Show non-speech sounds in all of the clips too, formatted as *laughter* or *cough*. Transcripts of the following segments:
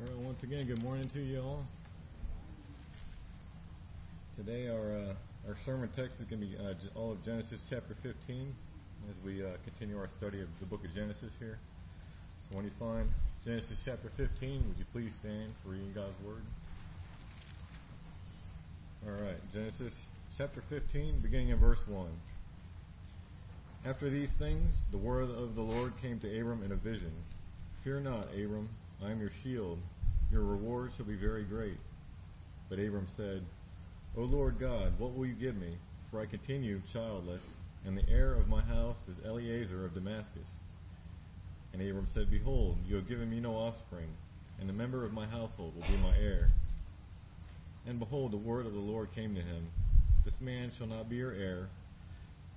Once again, good morning to you all. Today, our uh, our sermon text is going to be uh, all of Genesis chapter 15 as we uh, continue our study of the book of Genesis here. So, when you find Genesis chapter 15, would you please stand for reading God's word? All right, Genesis chapter 15, beginning in verse 1. After these things, the word of the Lord came to Abram in a vision. Fear not, Abram, I am your shield. Your reward shall be very great. But Abram said, O Lord God, what will you give me? For I continue childless, and the heir of my house is Eliezer of Damascus. And Abram said, Behold, you have given me no offspring, and a member of my household will be my heir. And behold, the word of the Lord came to him This man shall not be your heir,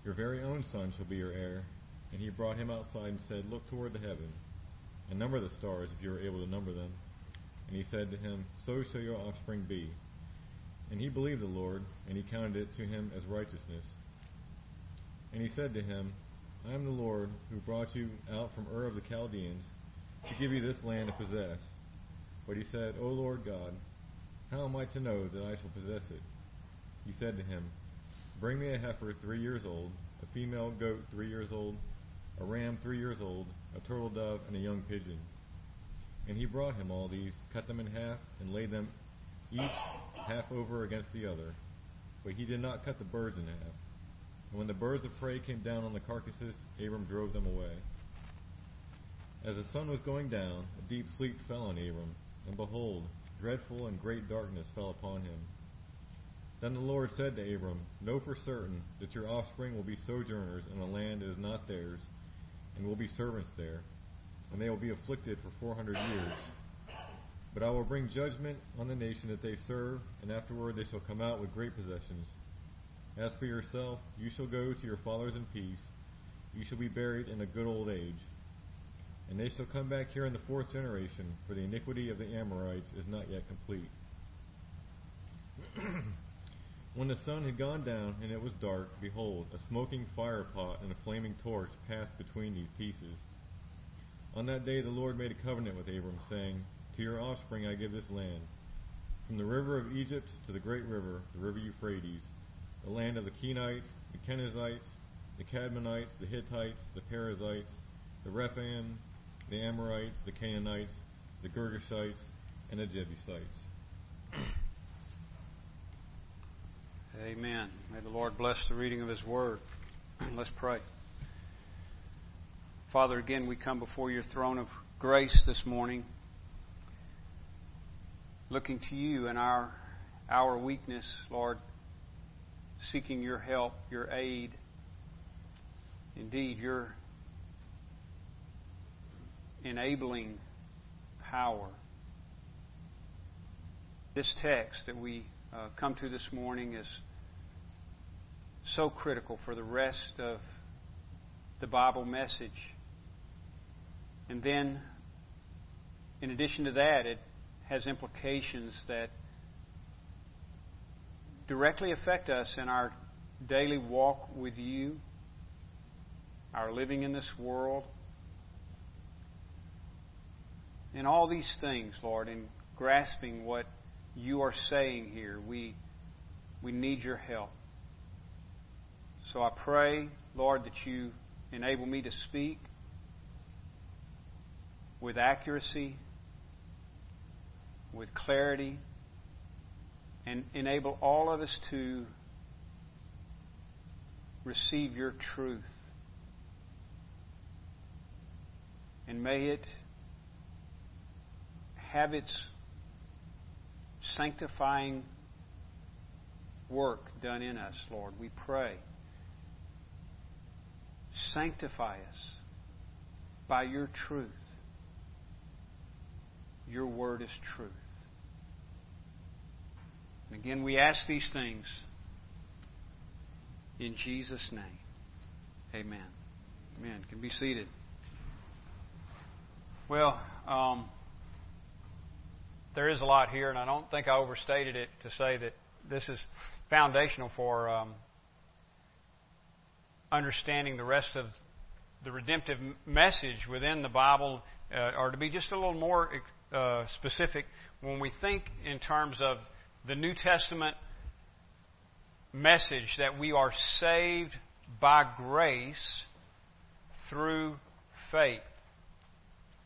your very own son shall be your heir. And he brought him outside and said, Look toward the heaven, and number the stars if you are able to number them. And he said to him, So shall your offspring be. And he believed the Lord, and he counted it to him as righteousness. And he said to him, I am the Lord who brought you out from Ur of the Chaldeans to give you this land to possess. But he said, O Lord God, how am I to know that I shall possess it? He said to him, Bring me a heifer three years old, a female goat three years old, a ram three years old, a turtle dove, and a young pigeon. And he brought him all these, cut them in half, and laid them each half over against the other. But he did not cut the birds in half. And when the birds of prey came down on the carcasses, Abram drove them away. As the sun was going down, a deep sleep fell on Abram, and behold, dreadful and great darkness fell upon him. Then the Lord said to Abram, Know for certain that your offspring will be sojourners in a land that is not theirs, and will be servants there, and they will be afflicted for four hundred years. But I will bring judgment on the nation that they serve, and afterward they shall come out with great possessions. As for yourself, you shall go to your fathers in peace. You shall be buried in a good old age. And they shall come back here in the fourth generation, for the iniquity of the Amorites is not yet complete. *clears throat* when the sun had gone down and it was dark, behold, a smoking fire pot and a flaming torch passed between these pieces. On that day the Lord made a covenant with Abram, saying, To your offspring I give this land, from the river of Egypt to the great river, the river Euphrates, the land of the Kenites, the Kenizzites, the Cadmonites, the Hittites, the Perizzites, the Rephaim, the Amorites, the Canaanites, the Girgashites, and the Jebusites. Amen. May the Lord bless the reading of His Word. *clears throat* Let's pray. Father, again, we come before your throne of grace this morning, looking to you in our, our weakness, Lord, seeking your help, your aid, indeed, your enabling power. This text that we uh, come to this morning is so critical for the rest of the Bible message. And then, in addition to that, it has implications that directly affect us in our daily walk with you, our living in this world, in all these things, Lord, in grasping what you are saying here. We, we need your help. So I pray, Lord, that you enable me to speak with accuracy, with clarity, and enable all of us to receive your truth. And may it have its sanctifying work done in us, Lord. We pray. Sanctify us by your truth. Your word is truth. And again, we ask these things in Jesus' name. Amen. Amen. Can be seated. Well, um, there is a lot here, and I don't think I overstated it to say that this is foundational for um, understanding the rest of the redemptive message within the Bible, uh, or to be just a little more uh, specific when we think in terms of the New Testament message that we are saved by grace through faith.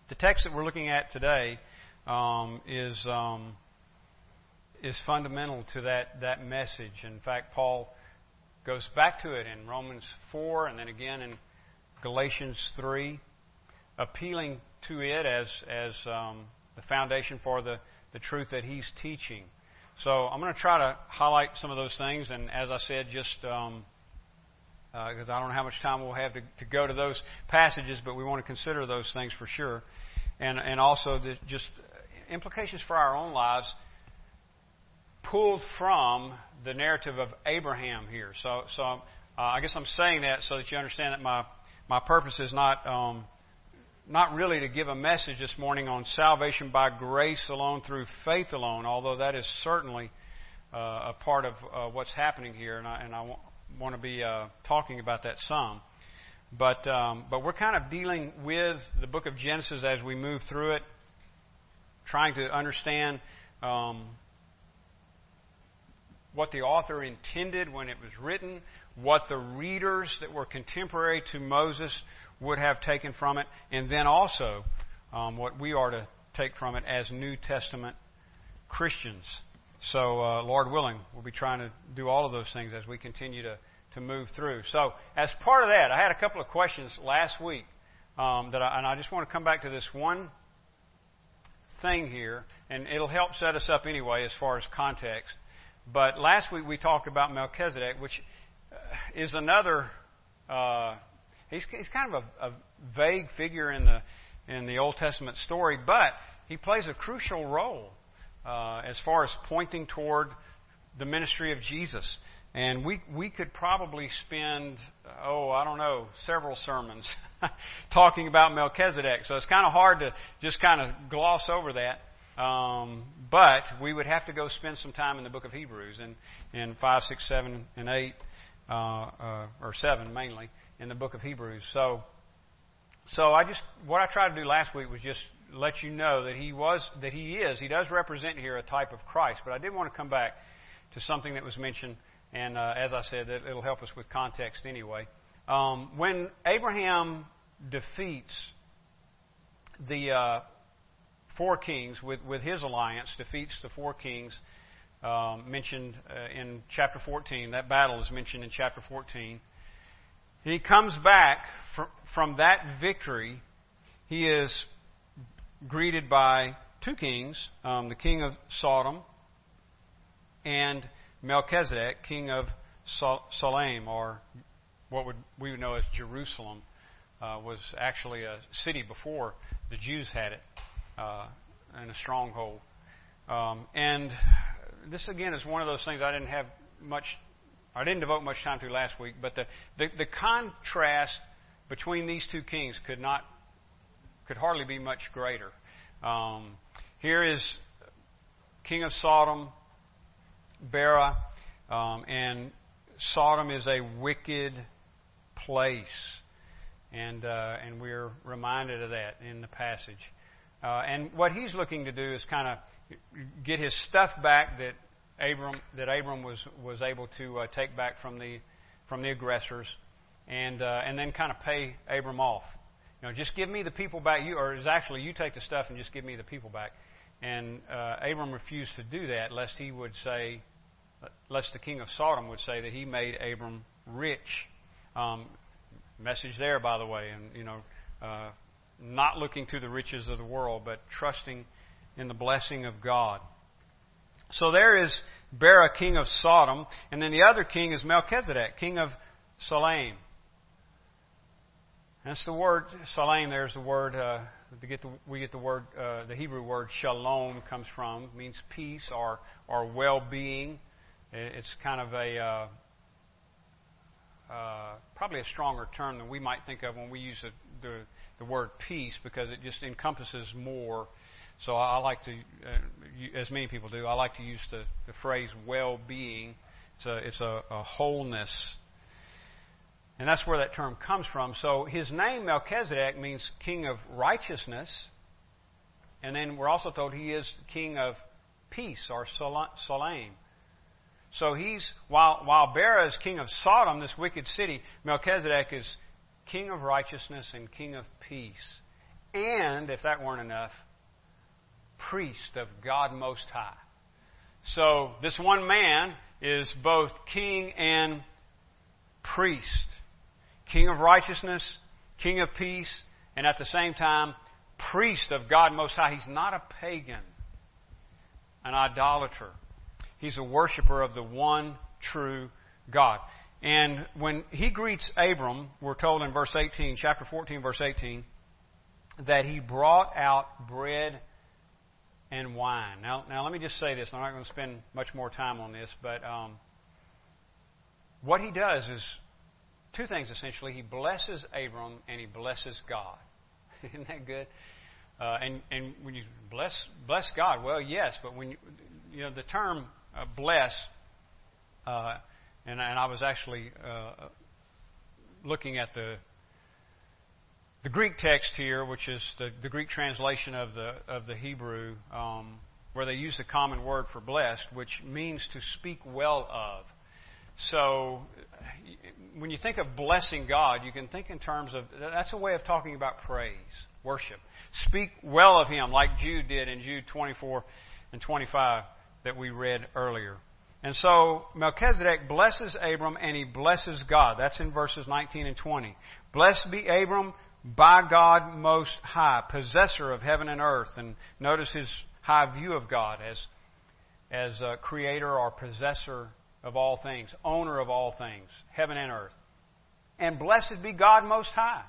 The text that we're looking at today um, is um, is fundamental to that that message. In fact, Paul goes back to it in Romans four, and then again in Galatians three, appealing to it as as um, the foundation for the the truth that he's teaching. So I'm going to try to highlight some of those things, and as I said, just because um, uh, I don't know how much time we'll have to, to, go to those passages, but we want to consider those things for sure, and and also the, just implications for our own lives pulled from the narrative of Abraham here. So so uh, I guess I'm saying that so that you understand that my my purpose is not. Um, not really to give a message this morning on salvation by grace alone through faith alone, although that is certainly uh, a part of uh, what's happening here, and I, and I w- want to be uh, talking about that some. But um, but we're kind of dealing with the book of Genesis as we move through it, trying to understand um, what the author intended when it was written, what the readers that were contemporary to Moses would have taken from it, and then also um, what we are to take from it as New Testament Christians. So, uh, Lord willing, we'll be trying to do all of those things as we continue to, to move through. So, as part of that, I had a couple of questions last week um, that, I, and I just want to come back to this one thing here, and it'll help set us up anyway as far as context. But last week we talked about Melchizedek, which uh, is another uh, He's, he's kind of a, a vague figure in the in the Old Testament story, but he plays a crucial role uh, as far as pointing toward the ministry of Jesus. And we we could probably spend oh I don't know several sermons *laughs* talking about Melchizedek. So it's kind of hard to just kind of gloss over that. Um, but we would have to go spend some time in the book of Hebrews in in five, six, seven, and eight, uh, uh, or seven mainly in the book of Hebrews. So, so I just what I tried to do last week was just let you know that he was that he is he does represent here a type of Christ. But I did want to come back to something that was mentioned, and uh, as I said, that it'll help us with context anyway. Um, when Abraham defeats the uh, four kings with with his alliance, defeats the four kings. Um, mentioned uh, in chapter 14. That battle is mentioned in chapter 14. He comes back from that victory. He is greeted by two kings um, the king of Sodom and Melchizedek, king of Salem, or what would we would know as Jerusalem, uh, was actually a city before the Jews had it, uh, and a stronghold. Um, and this again is one of those things I didn't have much I didn't devote much time to last week, but the, the, the contrast between these two kings could not could hardly be much greater. Um, here is king of Sodom, Bera, um, and Sodom is a wicked place, and uh, and we're reminded of that in the passage. Uh, and what he's looking to do is kind of get his stuff back that Abram that Abram was was able to uh, take back from the from the aggressors, and uh, and then kind of pay Abram off. You know, just give me the people back. You or is actually you take the stuff and just give me the people back. And uh, Abram refused to do that, lest he would say, lest the king of Sodom would say that he made Abram rich. Um, message there, by the way, and you know, uh, not looking to the riches of the world, but trusting in the blessing of God. So there is Bera, king of Sodom, and then the other king is Melchizedek, king of Salem. That's the word Salem. There's the word uh, get the, we get the word uh, the Hebrew word shalom comes from means peace or or well-being. It's kind of a uh, uh, probably a stronger term than we might think of when we use the, the, the word peace because it just encompasses more so I like to, uh, as many people do, I like to use the, the phrase well-being. It's a, it's a, a wholeness. And that's where that term comes from. So his name, Melchizedek, means king of righteousness. And then we're also told he is king of peace or Salam. So he's, while, while Bera is king of Sodom, this wicked city, Melchizedek is king of righteousness and king of peace. And, if that weren't enough, priest of God Most High. So this one man is both king and priest. King of righteousness, king of peace, and at the same time, priest of God Most High. He's not a pagan, an idolater. He's a worshiper of the one true God. And when he greets Abram, we're told in verse 18, chapter 14, verse 18, that he brought out bread and wine. Now, now let me just say this. I'm not going to spend much more time on this, but um, what he does is two things essentially. He blesses Abram and he blesses God. *laughs* Isn't that good? Uh, and and when you bless bless God, well, yes, but when you you know the term bless, uh, and and I was actually uh, looking at the the Greek text here, which is the, the Greek translation of the of the Hebrew, um, where they use the common word for blessed, which means to speak well of. So, when you think of blessing God, you can think in terms of that's a way of talking about praise, worship. Speak well of Him, like Jude did in Jude 24 and 25 that we read earlier. And so Melchizedek blesses Abram and he blesses God. That's in verses 19 and 20. Blessed be Abram by God Most High, possessor of heaven and earth. And notice his high view of God as, as a creator or possessor of all things, owner of all things, heaven and earth. And blessed be God Most High,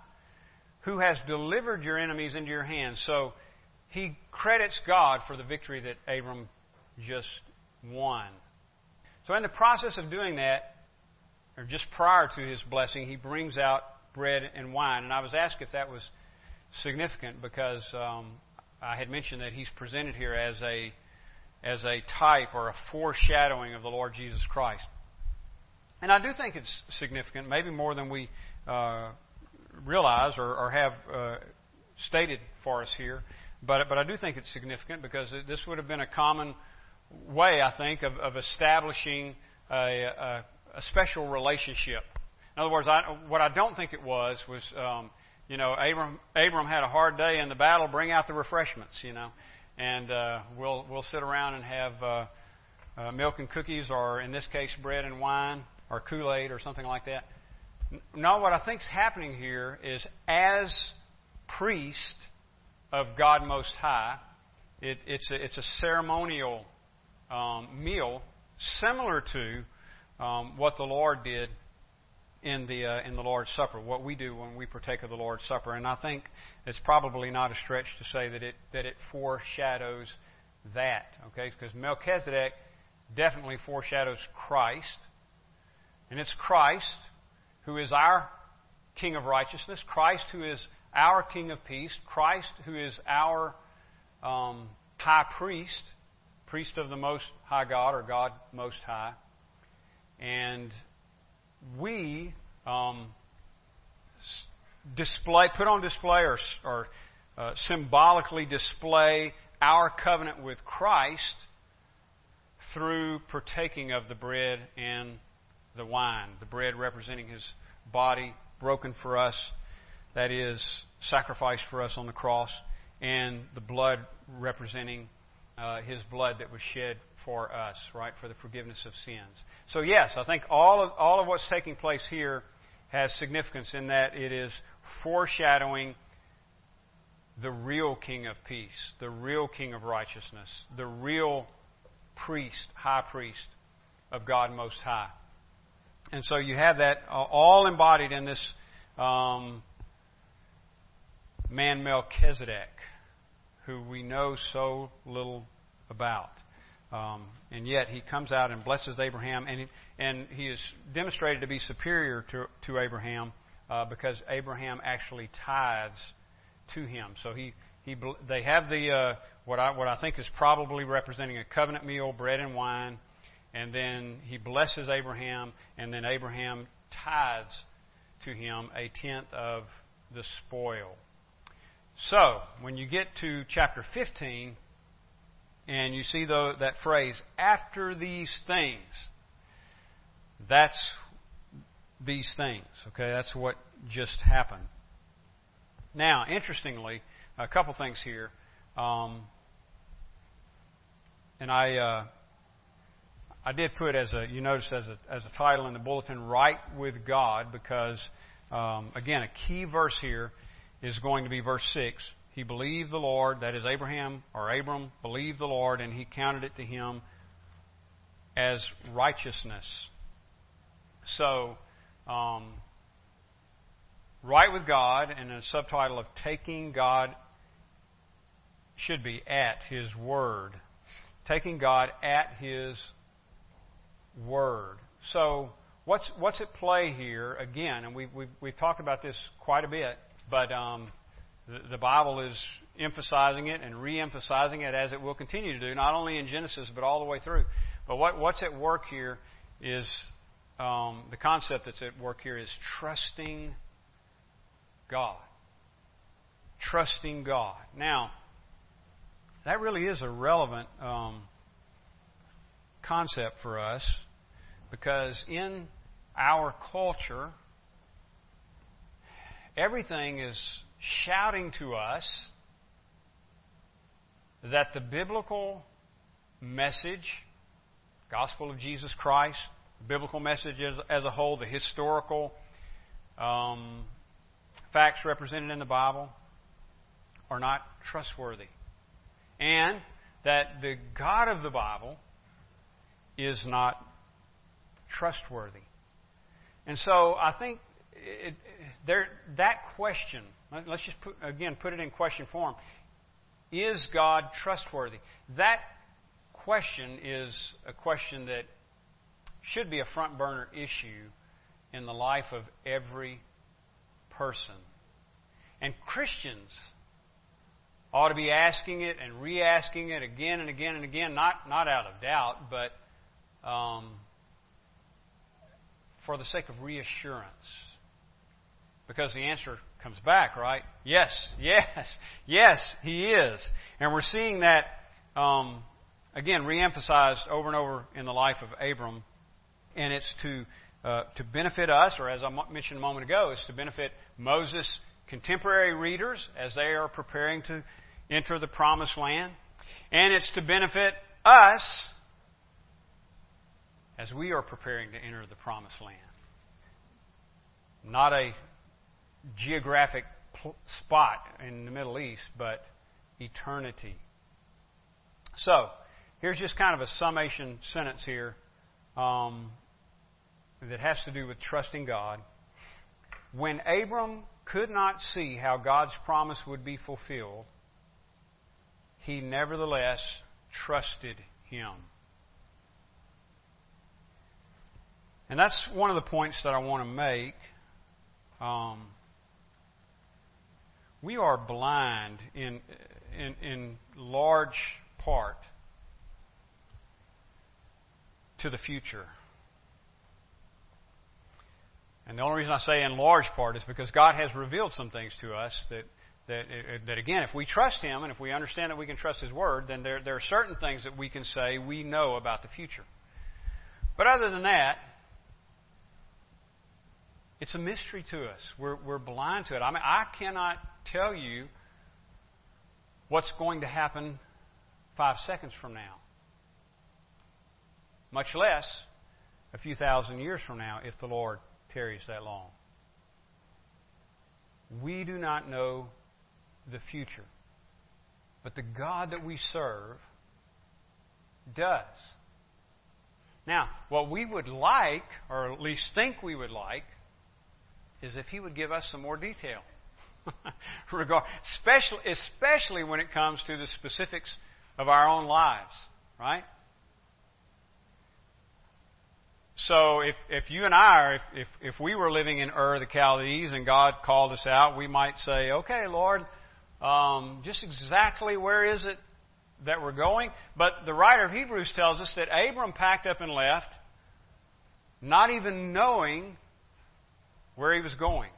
who has delivered your enemies into your hands. So he credits God for the victory that Abram just one. So in the process of doing that, or just prior to his blessing, he brings out bread and wine. And I was asked if that was significant because um, I had mentioned that he's presented here as a as a type or a foreshadowing of the Lord Jesus Christ. And I do think it's significant, maybe more than we uh, realize or, or have uh, stated for us here. But, but I do think it's significant because this would have been a common way, I think, of, of establishing a, a, a special relationship. In other words, I, what I don't think it was was, um, you know, Abram, Abram had a hard day in the battle. Bring out the refreshments, you know and uh, we'll we'll sit around and have uh, uh, milk and cookies, or in this case, bread and wine, or Kool Aid, or something like that. No, what I think is happening here is as priest of God Most High, it, it's a, it's a ceremonial um, meal similar to um, what the Lord did in the uh, in the Lord's Supper, what we do when we partake of the Lord's Supper, and I think it's probably not a stretch to say that it that it foreshadows that. Okay, because Melchizedek definitely foreshadows Christ, and it's Christ who is our King of righteousness, Christ who is our King of peace, Christ who is our um, High Priest, priest of the Most High God or God Most High, and we um, display, put on display, or, or uh, symbolically display our covenant with Christ through partaking of the bread and the wine. The bread representing His body broken for us, that is, sacrificed for us on the cross, and the blood representing uh, His blood that was shed for us, right, for the forgiveness of sins. So yes, I think all of, all of what's taking place here has significance in that it is foreshadowing the real King of peace, the real King of righteousness, the real priest, high priest of God Most High. And so you have that all embodied in this um, man Melchizedek, who we know so little about. Um, and yet he comes out and blesses Abraham, and he, and he is demonstrated to be superior to, to Abraham uh, because Abraham actually tithes to him. So he, he they have the uh, what I what I think is probably representing a covenant meal, bread and wine, and then he blesses Abraham, and then Abraham tithes to him a tenth of the spoil. So, when you get to chapter 15, and you see the, that phrase, after these things, that's these things. Okay, that's what just happened. Now, interestingly, a couple things here. Um, and I uh, I did put as a you notice as a as a title in the bulletin right with God because um, again a key verse here is going to be verse six. He believed the Lord, that is Abraham or Abram believed the Lord, and he counted it to him as righteousness. So, um, right with God, and a subtitle of taking God should be at His Word taking God at His word. So, what's what's at play here again? And we've we've, we've talked about this quite a bit, but um, the, the Bible is emphasizing it and re-emphasizing it as it will continue to do, not only in Genesis but all the way through. But what what's at work here is um, the concept that's at work here is trusting God. Trusting God. Now, that really is a relevant um, concept for us because in our culture, everything is shouting to us that the biblical message, gospel of Jesus Christ, the biblical message as, as a whole, the historical um, facts represented in the Bible, are not trustworthy and that the God of the Bible is not trustworthy. And so I think it, there, that question, let's just put, again put it in question form. Is God trustworthy? That question is a question that should be a front burner issue in the life of every person. And Christians ought to be asking it and re-asking it again and again and again, not not out of doubt, but um, for the sake of reassurance. Because the answer comes back, right? Yes, *laughs* yes, yes, he is, and we're seeing that um, again re-emphasized over and over in the life of Abram, and it's to uh, to benefit us, or as I mentioned a moment ago, it's to benefit Moses contemporary readers as they are preparing to enter the promised land. And it's to benefit us as we are preparing to enter the promised land. Not a geographic spot in the Middle East, but eternity. So, here's just kind of a summation sentence here um, that has to do with trusting God. When Abram could not see how God's promise would be fulfilled, he nevertheless trusted him. And that's one of the points that I want to make. Um, we are blind in, in, in large part to the future. And the only reason I say in large part is because God has revealed some things to us that, that, that again, if we trust Him and if we understand that we can trust His Word, then there, there are certain things that we can say we know about the future. But other than that, it's a mystery to us. We're, we're blind to it. I mean, I cannot tell you what's going to happen five seconds from now, much less a few thousand years from now if the Lord tarries that long. We do not know the future. But the God that we serve does. Now, what we would like, or at least think we would like, is if He would give us some more detail. *laughs* Regard, especially, especially when it comes to the specifics of our own lives, right? So if, if you and I, are, if, if, if we were living in Ur the Chaldees and God called us out, we might say, okay, Lord, um, just exactly where is it that we're going. But the writer of Hebrews tells us that Abram packed up and left, not even knowing where he was going.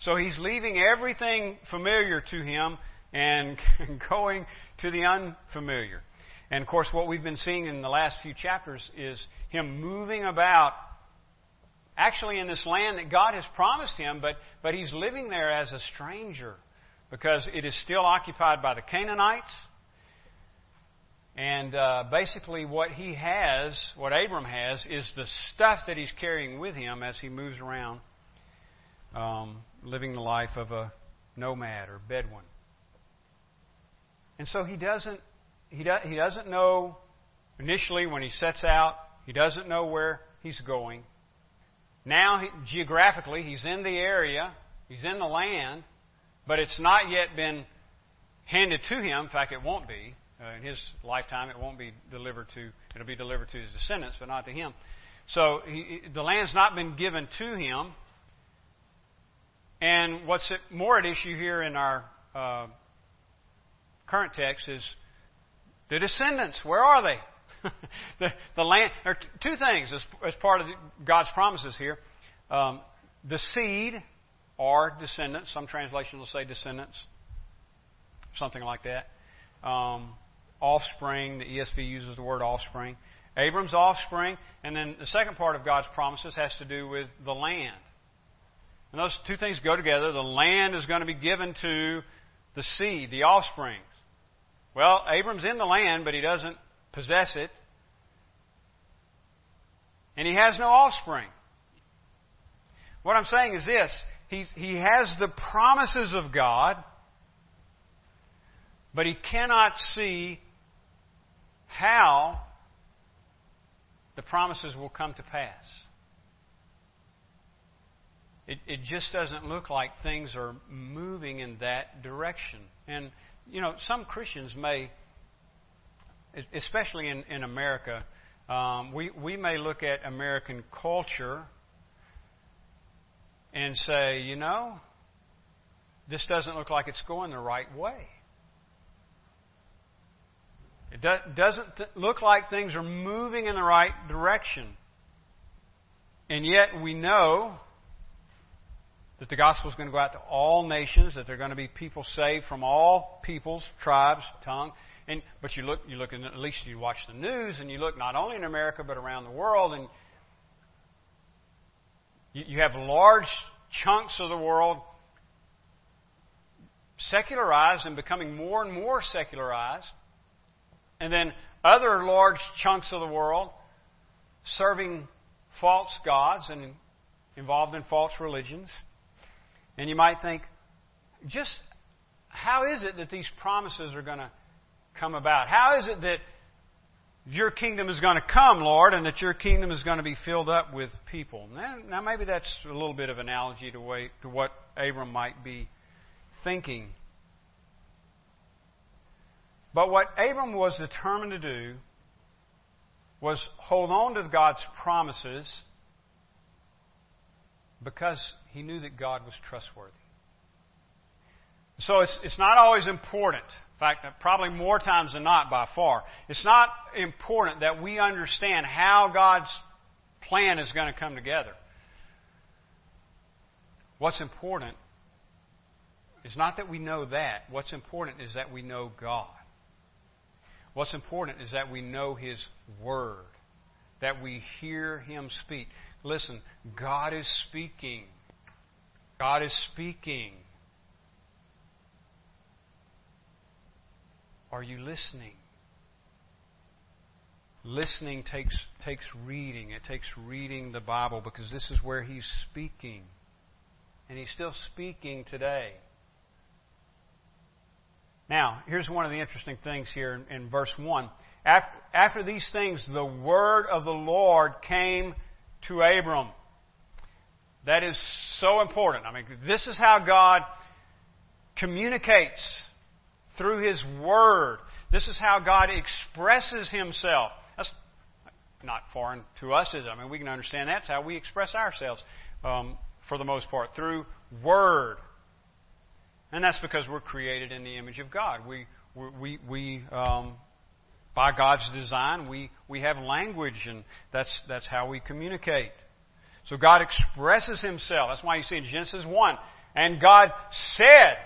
So he's leaving everything familiar to him and *laughs* going to the unfamiliar. And of course, what we've been seeing in the last few chapters is him moving about actually in this land that God has promised him, but, but he's living there as a stranger because it is still occupied by the Canaanites. And uh, basically, what he has, what Abram has, is the stuff that he's carrying with him as he moves around, um, living the life of a nomad or Bedouin. And so he doesn't he, do, he doesn't know initially when he sets out, he doesn't know where he's going. Now, he, geographically, he's in the area, he's in the land, but it's not yet been handed to him. In fact, it won't be. Uh, in his lifetime, it won't be delivered to, it'll be delivered to his descendants, but not to him. So he, the land's not been given to him. And what's more at issue here in our uh, current text is the descendants, where are they? *laughs* the, the land. There are two things as, as part of the, God's promises here. Um, the seed, or descendants. Some translations will say descendants, something like that. Um, offspring. The ESV uses the word offspring. Abram's offspring, and then the second part of God's promises has to do with the land. And those two things go together. The land is going to be given to the seed, the offspring. Well, Abram's in the land, but he doesn't possess it. And he has no offspring. What I'm saying is this he, he has the promises of God, but he cannot see how the promises will come to pass. It, it just doesn't look like things are moving in that direction. And you know, some Christians may, especially in, in America, um, we, we may look at American culture and say, you know, this doesn't look like it's going the right way. It do, doesn't th- look like things are moving in the right direction. And yet we know that the gospel is going to go out to all nations, that there are going to be people saved from all peoples, tribes, tongue. And but you look, you look, in, at least you watch the news, and you look not only in America but around the world, and you, you have large chunks of the world secularized and becoming more and more secularized, and then other large chunks of the world serving false gods and involved in false religions. And you might think, just how is it that these promises are going to come about? How is it that your kingdom is going to come, Lord, and that your kingdom is going to be filled up with people? Now, now maybe that's a little bit of analogy to, way, to what Abram might be thinking. But what Abram was determined to do was hold on to God's promises because he knew that God was trustworthy. So it's, it's not always important. In fact, probably more times than not by far. It's not important that we understand how God's plan is going to come together. What's important is not that we know that. What's important is that we know God. What's important is that we know His Word, that we hear Him speak. Listen, God is speaking. God is speaking. Are you listening? Listening takes, takes reading. It takes reading the Bible because this is where He's speaking. And He's still speaking today. Now, here's one of the interesting things here in, in verse 1. After, after these things, the word of the Lord came to Abram. That is so important. I mean, this is how God communicates through His Word. This is how God expresses Himself. That's not foreign to us, is it? I mean, we can understand that's how we express ourselves um, for the most part, through Word. And that's because we're created in the image of God. We, we, we, um, by God's design, we, we have language, and that's, that's how we communicate. So God expresses Himself. That's why you see in Genesis 1, And God said,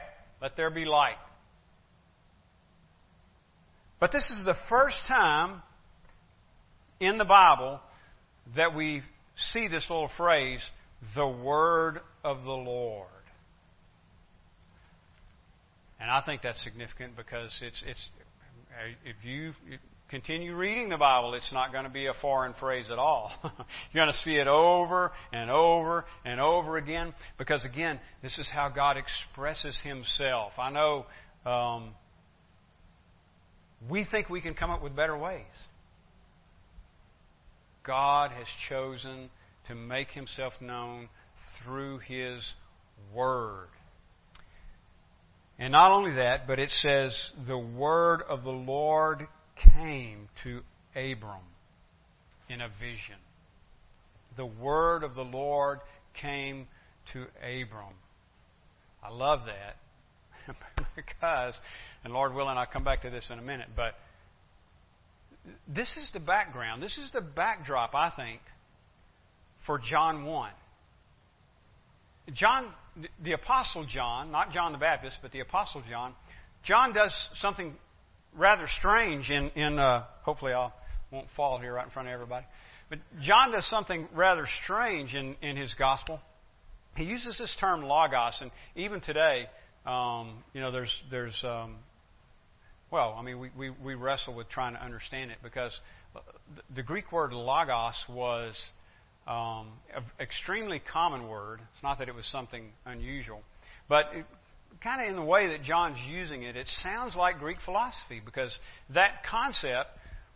Let there be light. But this is the first time in the Bible that we see this little phrase, the word of the Lord. And I think that's significant because it's, it's if you continue reading the Bible, it's not going to be a foreign phrase at all. *laughs* You're going to see it over and over and over again because, again, this is how God expresses Himself. I know um, we think we can come up with better ways. God has chosen to make himself known through his word. And not only that, but it says the word of the Lord came to Abram in a vision. The word of the Lord came to Abram. I love that *laughs* because, and Lord willing, I'll come back to this in a minute, but this is the background. This is the backdrop, I think, for John 1. John, the Apostle John, not John the Baptist, but the Apostle John, John does something rather strange in, in uh, hopefully I won't fall here right in front of everybody. But John does something rather strange in, in his gospel. He uses this term logos, and even today, um, you know, there's there's um, well, I mean, we, we, we wrestle with trying to understand it because the Greek word logos was um, extremely common word. It's not that it was something unusual, but kind of in the way that John's using it, it sounds like Greek philosophy because that concept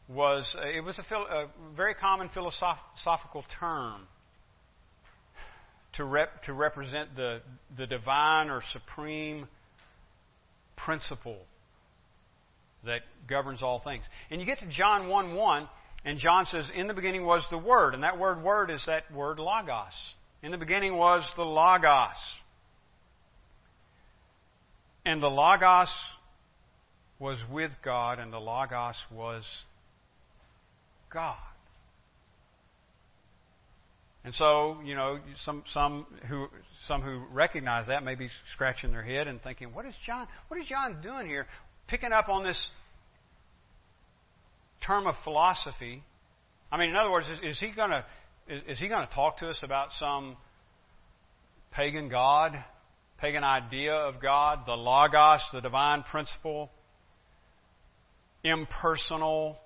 was it was a, phil, a very common philosophical term to rep, to represent the the divine or supreme principle that governs all things. And you get to John 1 1, and John says, In the beginning was the Word. And that word, Word, is that word Logos. In the beginning was the Logos. And the Logos was with God, and the Logos was God. And so, you know, some some who some who recognize that may be scratching their head and thinking, "What is John? What is John doing here? picking up on this term of philosophy. I mean, in other words, is, is he going to is, is he going to talk to us about some pagan god, pagan idea of God, the logos, the divine principle, impersonal,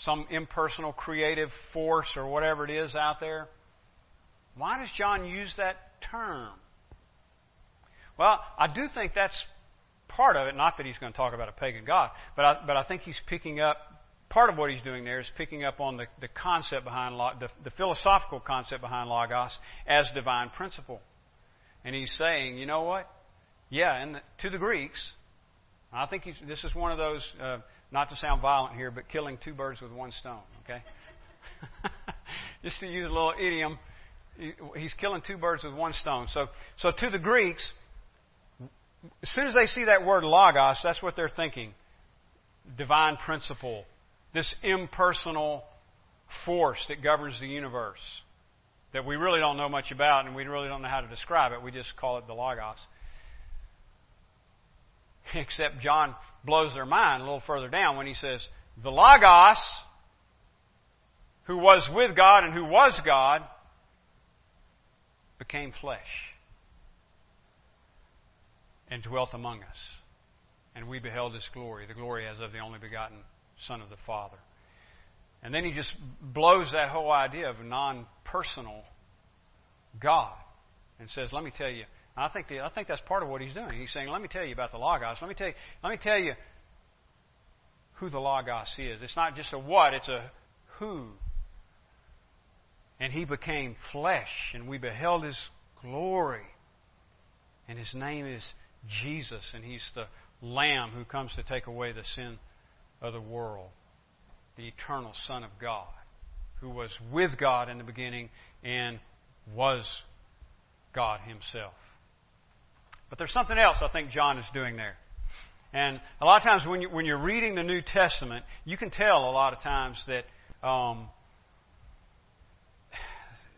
some impersonal creative force or whatever it is out there? Why does John use that term? Well, I do think that's part of it. Not that he's going to talk about a pagan god, but I, but I think he's picking up part of what he's doing there is picking up on the, the concept behind the, the philosophical concept behind logos as divine principle, and he's saying, you know what? Yeah, and the, to the Greeks, I think this is one of those. Uh, not to sound violent here, but killing two birds with one stone. Okay, *laughs* just to use a little idiom, he's killing two birds with one stone. So, so to the Greeks, as soon as they see that word logos, that's what they're thinking. Divine principle. This impersonal force that governs the universe that we really don't know much about and we really don't know how to describe it. We just call it the logos. *laughs* Except John blows their mind a little further down when he says, the logos, who was with God and who was God, became flesh and dwelt among us. And we beheld his glory, the glory as of the only begotten Son of the Father. And then he just blows that whole idea of non personal God and says, Let me tell you. I think, the, I think that's part of what he's doing. He's saying, Let me tell you about the Logos. Let me tell you, let me tell you who the Logos is. It's not just a what, it's a who. And he became flesh, and we beheld his glory. And his name is Jesus, and He's the Lamb who comes to take away the sin of the world, the eternal Son of God, who was with God in the beginning and was God Himself. But there's something else I think John is doing there. And a lot of times when, you, when you're reading the New Testament, you can tell a lot of times that um,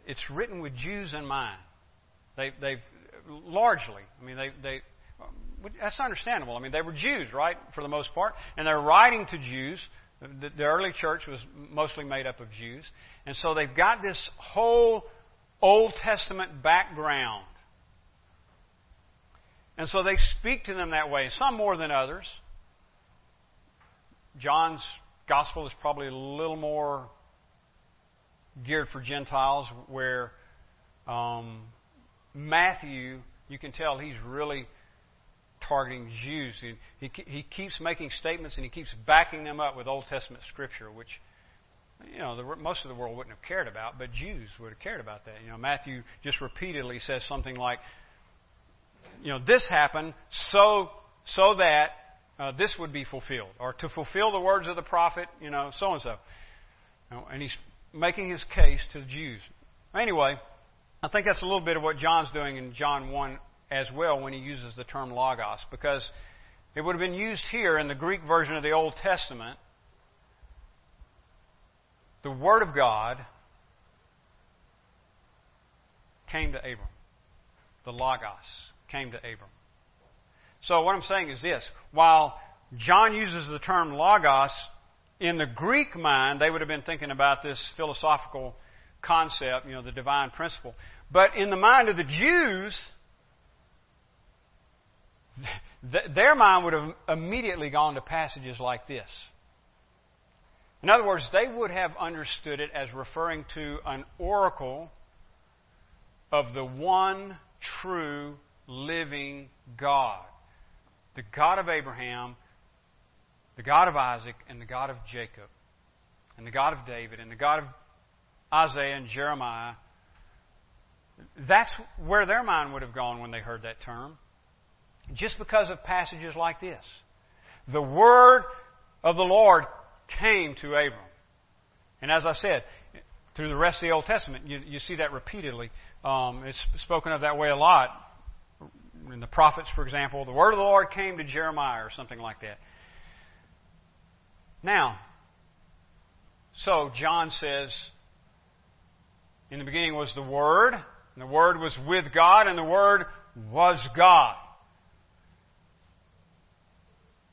it's written with Jews in mind. They, they've largely. I mean, they, they, that's understandable. I mean, they were Jews, right, for the most part, and they're writing to Jews. The, the early church was mostly made up of Jews. And so they've got this whole Old Testament background. And so they speak to them that way, some more than others. John's gospel is probably a little more geared for Gentiles, where um, Matthew, you can tell he's really targeting Jews. He, he, keeps making statements and he keeps backing them up with Old Testament scripture, which you know the, most of the world wouldn't have cared about, but Jews would have cared about that. You know, Matthew just repeatedly says something like, you know, this happened so so that uh, this would be fulfilled, or to fulfill the words of the prophet, you know, so and so. And he's making his case to the Jews. Anyway, I think that's a little bit of what John's doing in John 1 as well when he uses the term logos, because it would have been used here in the Greek version of the Old Testament. The Word of God came to Abram. The logos came to Abram. So what I'm saying is this. While John uses the term logos, in the Greek mind, they would have been thinking about this philosophical concept, you know, the divine principle. But in the mind of the Jews, their mind would have immediately gone to passages like this. In other words, they would have understood it as referring to an oracle of the one true living God. The God of Abraham, the God of Isaac, and the God of Jacob, and the God of David, and the God of Isaiah and Jeremiah. That's where their mind would have gone when they heard that term. Just because of passages like this. The word of the Lord came to Abram. And as I said, through the rest of the Old Testament, you, you see that repeatedly. Um, it's spoken of that way a lot in the prophets, for example, the word of the Lord came to Jeremiah or something like that. Now, so John says, in the beginning was the Word, and the Word was with God, and the Word was God.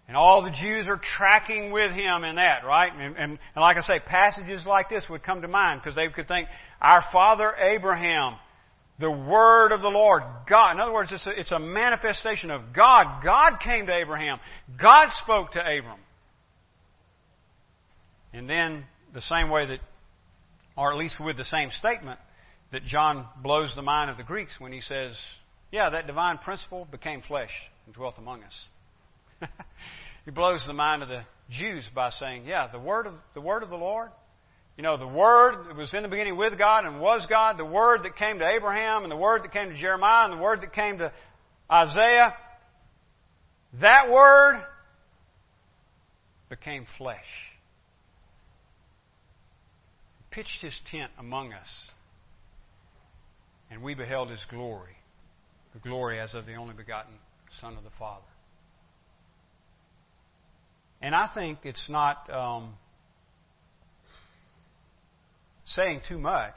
And all the Jews are tracking with him in that, right? And, and, and like I say, passages like this would come to mind because they could think, our father Abraham the word of the Lord. God. In other words, it's a, it's a manifestation of God. God came to Abraham. God spoke to Abram. And then, the same way that, or at least with the same statement, that John blows the mind of the Greeks when he says, Yeah, that divine principle became flesh and dwelt among us. *laughs* he blows the mind of the Jews by saying, Yeah, the word of, the word of the Lord you know, the Word that was in the beginning with God and was God, the Word that came to Abraham and the Word that came to Jeremiah and the Word that came to Isaiah, that Word became flesh. He Pitched his tent among us, and we beheld his glory, the glory as of the only begotten Son of the Father. And I think it's not. Um, saying too much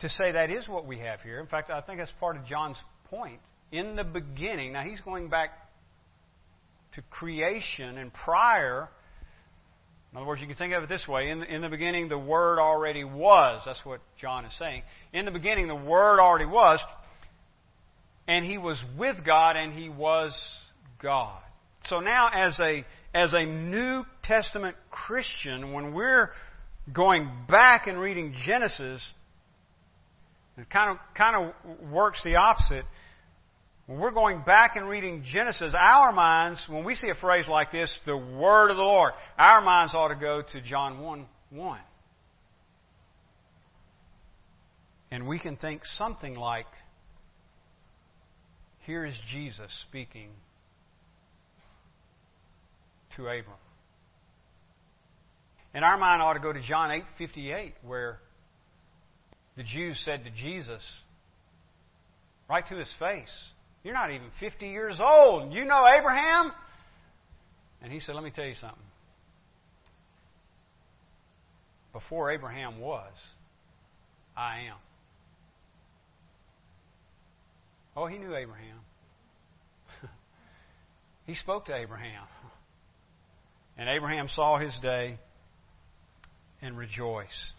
to say that is what we have here. In fact, I think that's part of John's point. In the beginning, now he's going back to creation and prior. In other words, you can think of it this way. In the, in the beginning, the Word already was. That's what John is saying. In the beginning, the Word already was. And He was with God and He was God. So now, as a as a New Testament Christian, when we're going back and reading Genesis, it kind of kind of works the opposite. When we're going back and reading Genesis, our minds, when we see a phrase like this, the word of the Lord, our minds ought to go to John 1 1. And we can think something like, here is Jesus speaking to Abram. And our mind ought to go to John 8:58 where the Jews said to Jesus right to his face, "You're not even 50 years old. You know Abraham?" And he said, "Let me tell you something. Before Abraham was, I am." Oh, he knew Abraham. *laughs* he spoke to Abraham. And Abraham saw his day and rejoiced.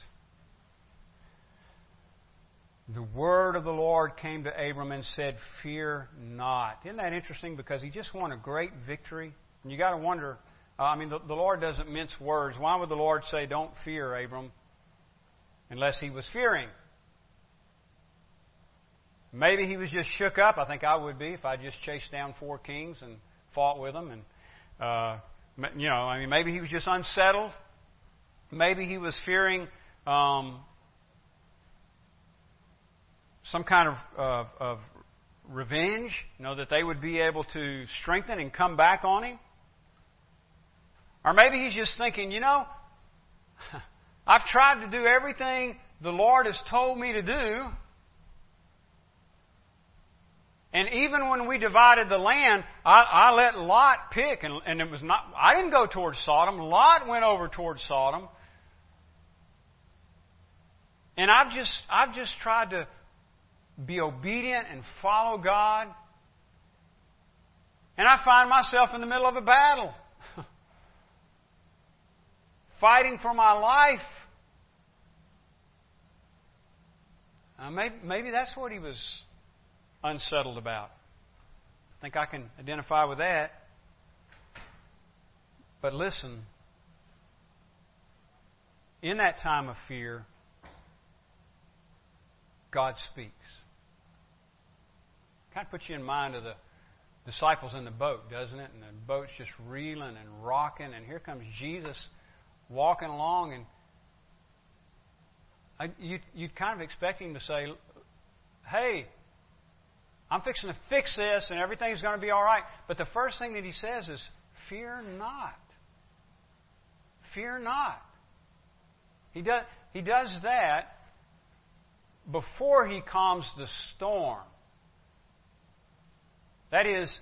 The word of the Lord came to Abram and said, Fear not. Isn't that interesting? Because he just won a great victory. And you got to wonder, uh, I mean, the, the Lord doesn't mince words. Why would the Lord say, Don't fear, Abram, unless he was fearing? Maybe he was just shook up. I think I would be if I just chased down four kings and fought with them. And, uh, you know, I mean, maybe he was just unsettled. Maybe he was fearing um, some kind of, of, of revenge, you know, that they would be able to strengthen and come back on him. Or maybe he's just thinking, you know, *laughs* I've tried to do everything the Lord has told me to do. And even when we divided the land, I, I let Lot pick, and, and it was not. I didn't go towards Sodom. Lot went over towards Sodom. And I've just, I've just tried to be obedient and follow God. And I find myself in the middle of a battle, *laughs* fighting for my life. Uh, maybe, maybe that's what he was unsettled about. I think I can identify with that. But listen, in that time of fear, God speaks. Kind of puts you in mind of the disciples in the boat, doesn't it? And the boat's just reeling and rocking, and here comes Jesus walking along, and I, you, you'd kind of expect him to say, Hey, I'm fixing to fix this and everything's going to be all right. But the first thing that he says is, Fear not. Fear not. He does, he does that before he calms the storm. That is,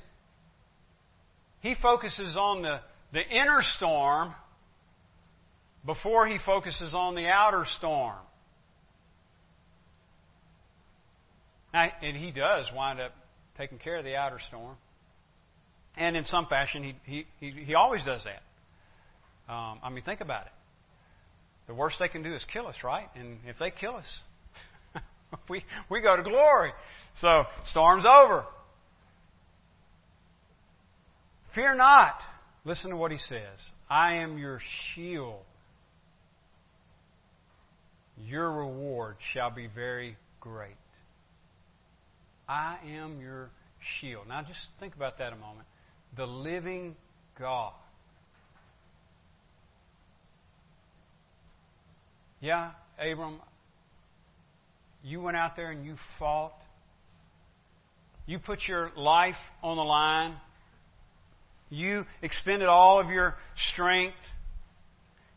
he focuses on the, the inner storm before he focuses on the outer storm. Now, and he does wind up taking care of the outer storm. And in some fashion, he, he, he, always does that. Um, I mean, think about it. The worst they can do is kill us, right? And if they kill us, *laughs* we, we go to glory. So, storm's over. Fear not. Listen to what he says. I am your shield. Your reward shall be very great. I am your shield. Now just think about that a moment. The living God. Yeah, Abram, you went out there and you fought. You put your life on the line. You expended all of your strength.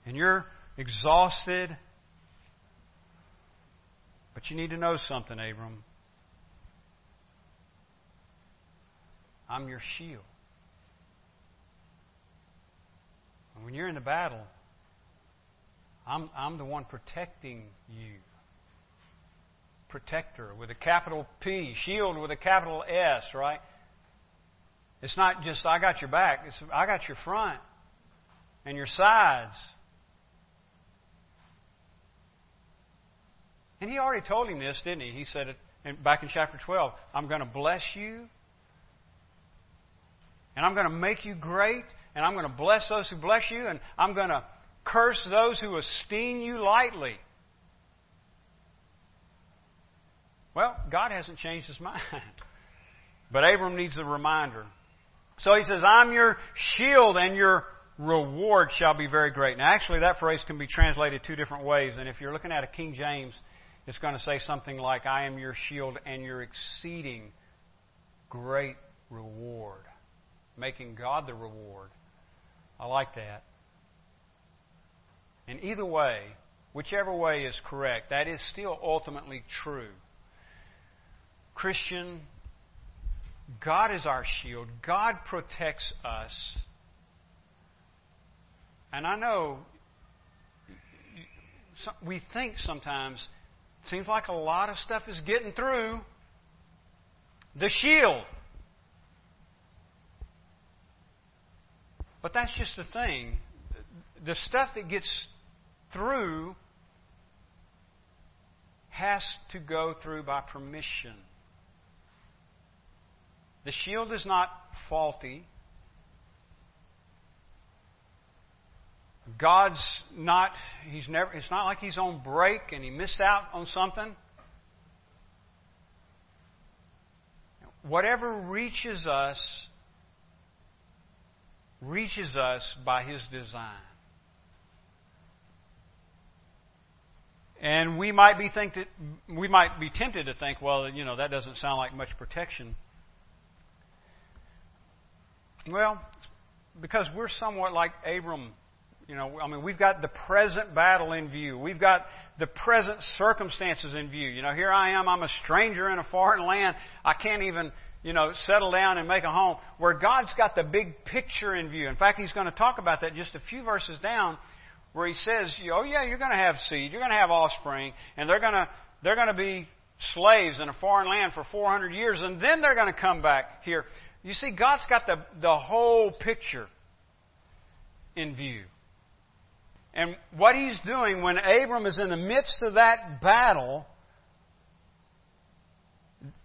And you're exhausted. But you need to know something, Abram. I'm your shield. And when you're in the battle, I'm, I'm the one protecting you. Protector with a capital P, shield with a capital S, right? It's not just I got your back, it's I got your front and your sides. And he already told him this, didn't he? He said it back in chapter 12 I'm going to bless you and I'm going to make you great, and I'm going to bless those who bless you, and I'm going to curse those who esteem you lightly. Well, God hasn't changed his mind. *laughs* But Abram needs a reminder. So he says, I'm your shield and your reward shall be very great. Now, actually, that phrase can be translated two different ways. And if you're looking at a King James, it's going to say something like, I am your shield and your exceeding great reward making God the reward. I like that. And either way, whichever way is correct, that is still ultimately true. Christian, God is our shield. God protects us. And I know we think sometimes, it seems like a lot of stuff is getting through. the shield. But that's just the thing. The stuff that gets through has to go through by permission. The shield is not faulty. God's not, he's never, it's not like he's on break and he missed out on something. Whatever reaches us, reaches us by his design. And we might be think that we might be tempted to think, well, you know, that doesn't sound like much protection. Well, because we're somewhat like Abram. You know, I mean, we've got the present battle in view. We've got the present circumstances in view. You know, here I am, I'm a stranger in a foreign land. I can't even, you know, settle down and make a home. Where God's got the big picture in view. In fact, He's going to talk about that just a few verses down where he says, "Oh yeah, you're going to have seed, you're going to have offspring, and they're going to they're going to be slaves in a foreign land for 400 years, and then they're going to come back here." You see, God's got the the whole picture in view. And what he's doing when Abram is in the midst of that battle,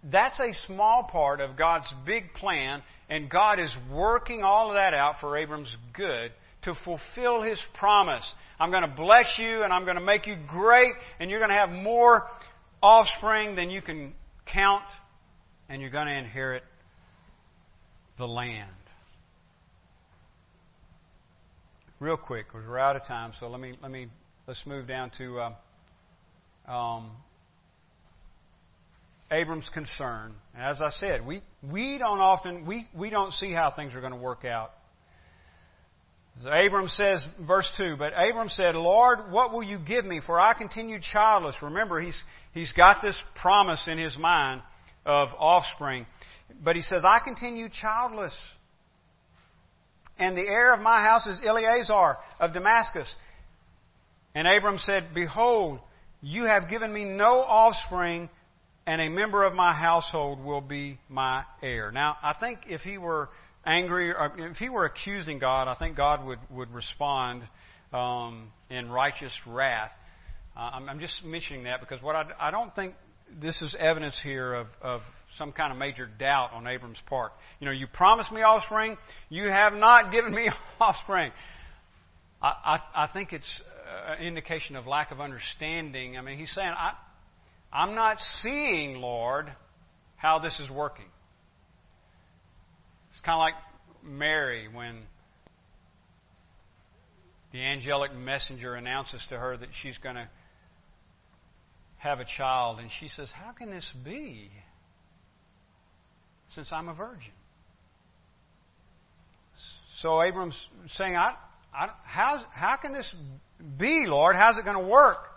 that's a small part of God's big plan, and God is working all of that out for Abram's good to fulfill his promise. I'm going to bless you and I'm going to make you great and you're going to have more offspring than you can count and you're going to inherit the land. Real quick, because we're out of time, so let me let me let's move down to uh, um, Abram's concern. And As I said, we we don't often we we don't see how things are going to work out So Abram says, verse 2, but Abram said, Lord, what will you give me? For I continue childless. Remember, he's, he's got this promise in his mind of offspring. But he says, I continue childless. And the heir of my house is Eliezer of Damascus. And Abram said, Behold, you have given me no offspring, and a member of my household will be my heir. Now, I think if he were angry, or if he were accusing God, I think God would, would respond um, in righteous wrath. Uh, I'm, I'm, just mentioning that because what I, I don't think this is evidence here of, of some kind of major doubt on Abram's part. You know, you promised me offspring, you have not given me *laughs* offspring. I, I, I think it's an indication of lack of understanding. I mean, he's saying, I, I'm not seeing, Lord, how this is working. It's kind of like Mary when the angelic messenger announces to her that she's going to have a child, and she says, How can this be since I'm a virgin? So Abram's saying, I, I, how, how can this be, Lord? How's it going to work?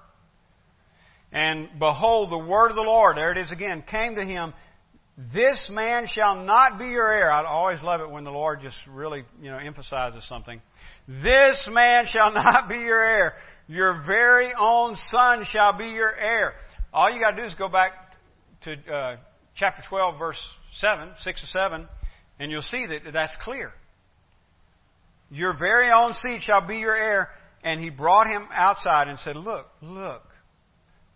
And behold, the word of the Lord, there it is again, came to him this man shall not be your heir. I always love it when the Lord just really, you know, emphasizes something. This man shall *laughs* not be your heir. Your very own son shall be your heir. All you got to do is go back to uh, chapter 12, verse 7, 6 or 7, and you'll see that that's clear. Your very own seed shall be your heir. And he brought him outside and said, Look, look,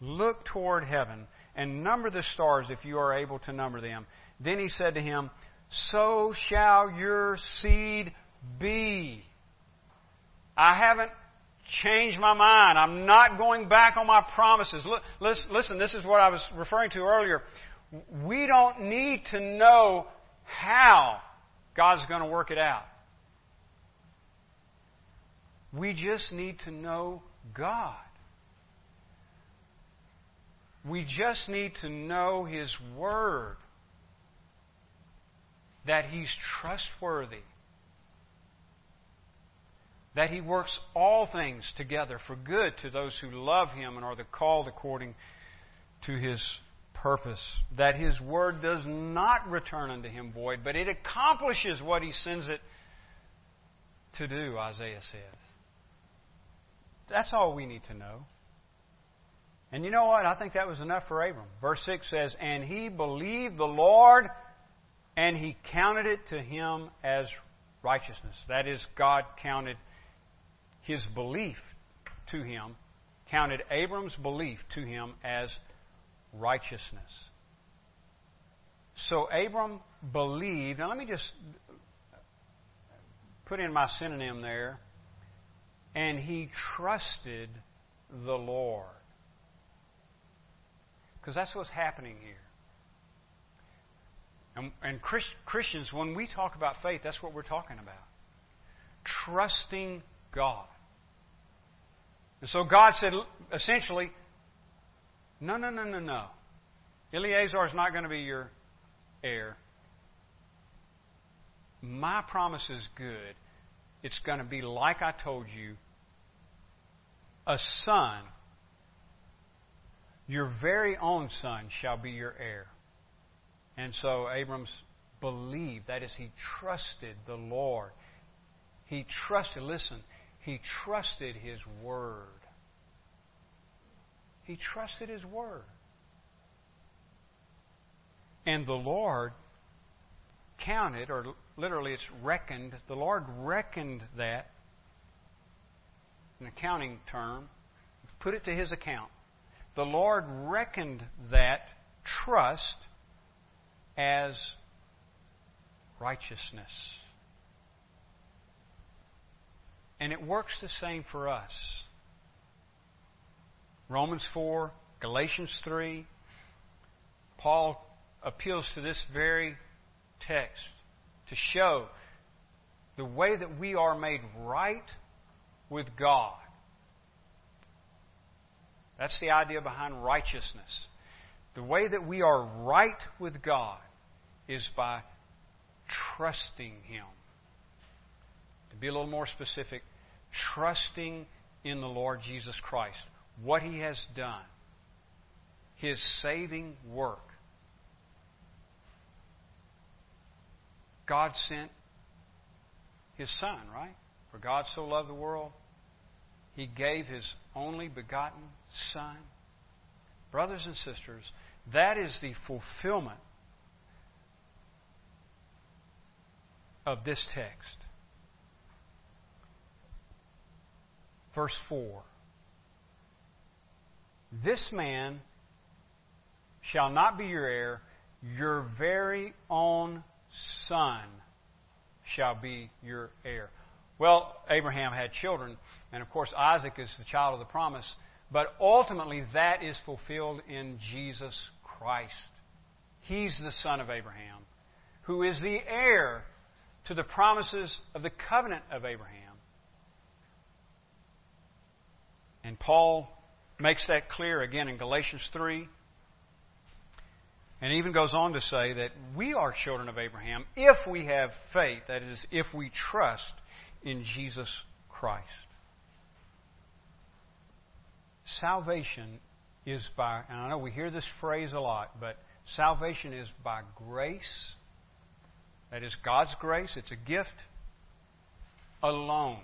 look toward heaven and number the stars if you are able to number them. Then he said to him, So shall your seed be. I haven't changed my mind. I'm not going back on my promises. Listen, this is what I was referring to earlier. We don't need to know how God's going to work it out. We just need to know God. We just need to know His Word. That He's trustworthy. That He works all things together for good to those who love Him and are the called according to His purpose. That His Word does not return unto Him void, but it accomplishes what He sends it to do, Isaiah says. That's all we need to know. And you know what? I think that was enough for Abram. Verse 6 says, And he believed the Lord, and he counted it to him as righteousness. That is, God counted his belief to him, counted Abram's belief to him as righteousness. So Abram believed. Now let me just put in my synonym there. And he trusted the Lord. Because that's what's happening here. And, and Christ, Christians, when we talk about faith, that's what we're talking about. Trusting God. And so God said, essentially, no, no, no, no, no. Eliezer is not going to be your heir. My promise is good. It's going to be like I told you a son, your very own son, shall be your heir. And so Abram's believed, that is, he trusted the Lord. He trusted, listen, he trusted his word. He trusted his word. And the Lord counted, or literally it's reckoned, the Lord reckoned that, an accounting term, put it to his account. The Lord reckoned that trust as righteousness. And it works the same for us. Romans 4, Galatians 3, Paul appeals to this very text to show the way that we are made right with God. That's the idea behind righteousness. The way that we are right with God is by trusting Him. To be a little more specific, trusting in the Lord Jesus Christ, what He has done, His saving work. God sent His Son, right? For God so loved the world, He gave His only begotten Son. Brothers and sisters, that is the fulfillment of this text. Verse 4 This man shall not be your heir, your very own son shall be your heir. Well, Abraham had children, and of course, Isaac is the child of the promise, but ultimately that is fulfilled in Jesus Christ. He's the son of Abraham, who is the heir to the promises of the covenant of Abraham. And Paul makes that clear again in Galatians 3. And even goes on to say that we are children of Abraham if we have faith, that is, if we trust in Jesus Christ. Salvation is by, and I know we hear this phrase a lot, but salvation is by grace. That is God's grace. It's a gift alone.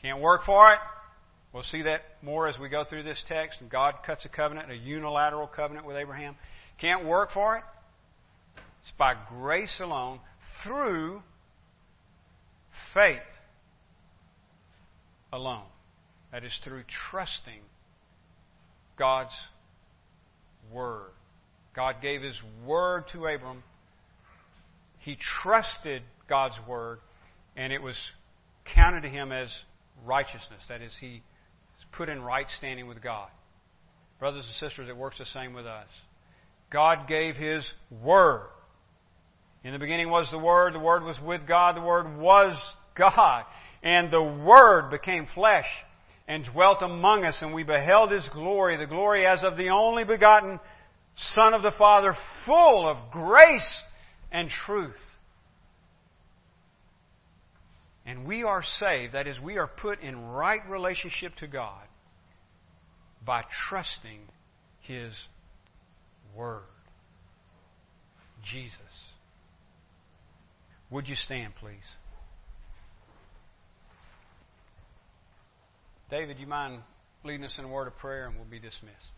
Can't work for it. We'll see that more as we go through this text. God cuts a covenant, a unilateral covenant with Abraham. Can't work for it. It's by grace alone through faith alone. That is through trusting God's Word. God gave His Word to Abram. He trusted God's Word, and it was counted to him as righteousness. That is, he put in right standing with God. Brothers and sisters, it works the same with us. God gave His Word. In the beginning was the Word, the Word was with God, the Word was God. And the Word became flesh and dwelt among us, and we beheld His glory, the glory as of the only begotten Son of the Father, full of grace and truth. And we are saved, that is, we are put in right relationship to God by trusting His Word. Jesus. Would you stand, please? David, you mind leading us in a word of prayer and we'll be dismissed?